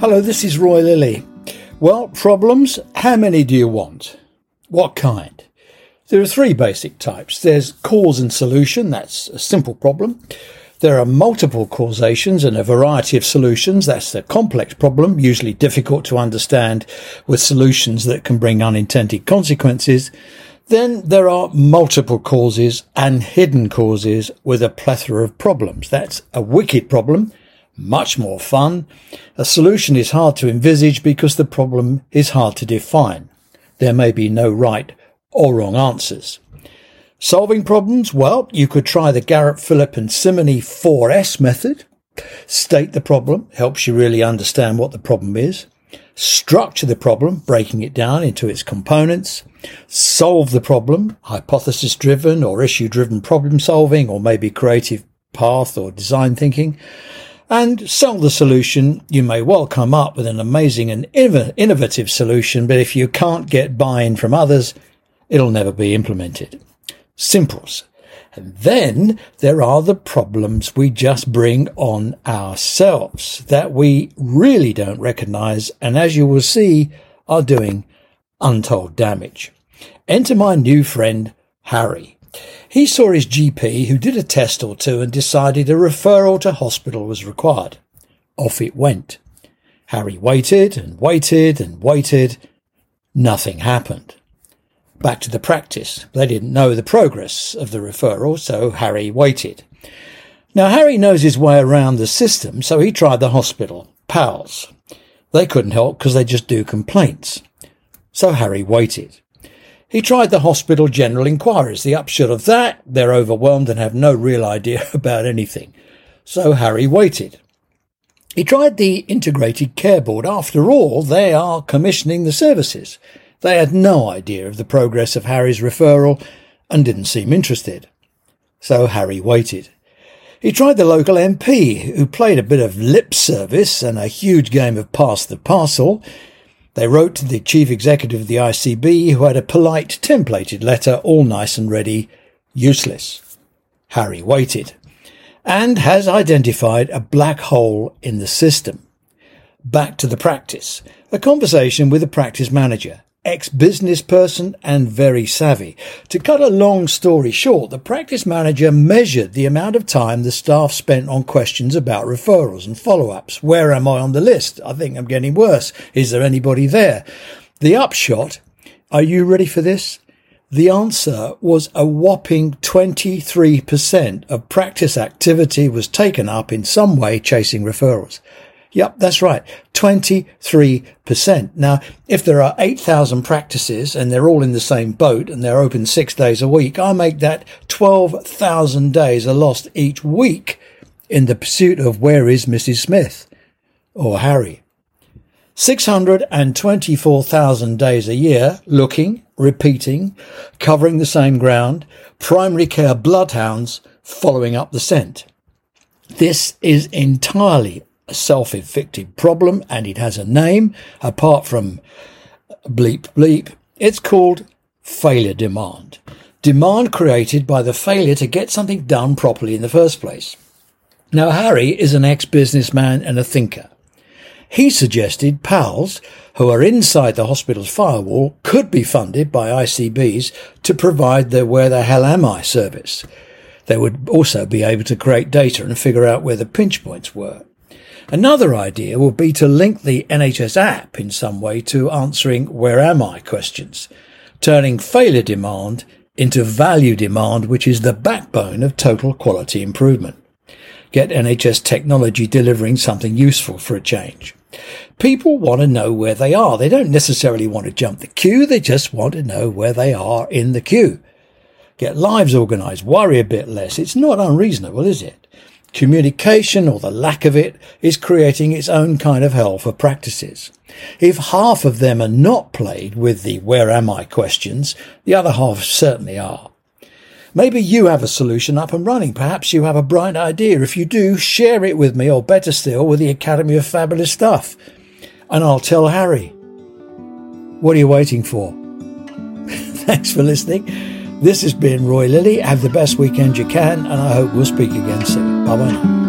Hello, this is Roy Lilly. Well, problems, how many do you want? What kind? There are three basic types. There's cause and solution, that's a simple problem. There are multiple causations and a variety of solutions. That's the complex problem, usually difficult to understand with solutions that can bring unintended consequences. Then there are multiple causes and hidden causes with a plethora of problems. That's a wicked problem much more fun. A solution is hard to envisage because the problem is hard to define. There may be no right or wrong answers. Solving problems? Well, you could try the Garrette Phelps and Sibony 4S method. State the problem helps you really understand what the problem is. Structure the problem, breaking it down into its components. Solve the problem, hypothesis driven or issue driven problem solving, or maybe creative path or design thinking and sell the solution. You may well come up with an amazing and innovative solution, but if you can't get buy-in from others, it'll never be implemented. Simples. And then there are the problems we just bring on ourselves that we really don't recognize and as you will see are doing untold damage. Enter my new friend, Harry. He saw his GP, who did a test or two and decided a referral to hospital was required. Off it went. Harry waited and waited and waited. Nothing happened. Back to the practice. They didn't know the progress of the referral, so Harry waited. Now, Harry knows his way around the system, so he tried the hospital. PALS. They couldn't help because they just do complaints. So Harry waited. He tried the hospital general inquiries. The upshot of that, they're overwhelmed and have no real idea about anything. So Harry waited. He tried the integrated care board. After all, they are commissioning the services. They had no idea of the progress of Harry's referral and didn't seem interested. So Harry waited. He tried the local MP, who played a bit of lip service and a huge game of pass the parcel. They wrote to the chief executive of the ICB, who had a polite, templated letter, all nice and ready, useless. Harry waited and has identified a black hole in the system. Back to the practice. A conversation with the practice manager ex-business person and very savvy. To cut a long story short, the practice manager measured the amount of time the staff spent on questions about referrals and follow-ups. Where am I on the list? I think I'm getting worse. Is there anybody there? The upshot, are you ready for this? The answer was a whopping 23% of practice activity was taken up in some way chasing referrals. Yep, that's right. 23%. Now, if there are 8,000 practices and they're all in the same boat and they're open six days a week, I make that 12,000 days are lost each week in the pursuit of where is Mrs. Smith or Harry. 624,000 days a year looking, repeating, covering the same ground, primary care bloodhounds following up the scent. This is entirely a self-inflicted problem and it has a name apart from bleep bleep. It's called failure demand. Demand created by the failure to get something done properly in the first place. Now, Harry is an ex-businessman and a thinker. He suggested PALs, who are inside the hospital's firewall, could be funded by ICBs to provide the Where the Hell Am I service. They would also be able to create data and figure out where the pinch points were. Another idea would be to link the NHS app in some way to answering where am I questions, turning failure demand into value demand, which is the backbone of total quality improvement. Get NHS technology delivering something useful for a change. People want to know where they are. They don't necessarily want to jump the queue. They just want to know where they are in the queue. Get lives organized. Worry a bit less. It's not unreasonable, is it? Communication or the lack of it is creating its own kind of hell for practices. If half of them are not played with the where am I questions, the other half certainly are. Maybe you have a solution up and running. Perhaps you have a bright idea. If you do, share it with me or better still with the Academy of Fabulous Stuff. And I'll tell Harry. What are you waiting for? Thanks for listening. This has been Roy Lilly. Have the best weekend you can, and I hope we'll speak again soon. Bye bye.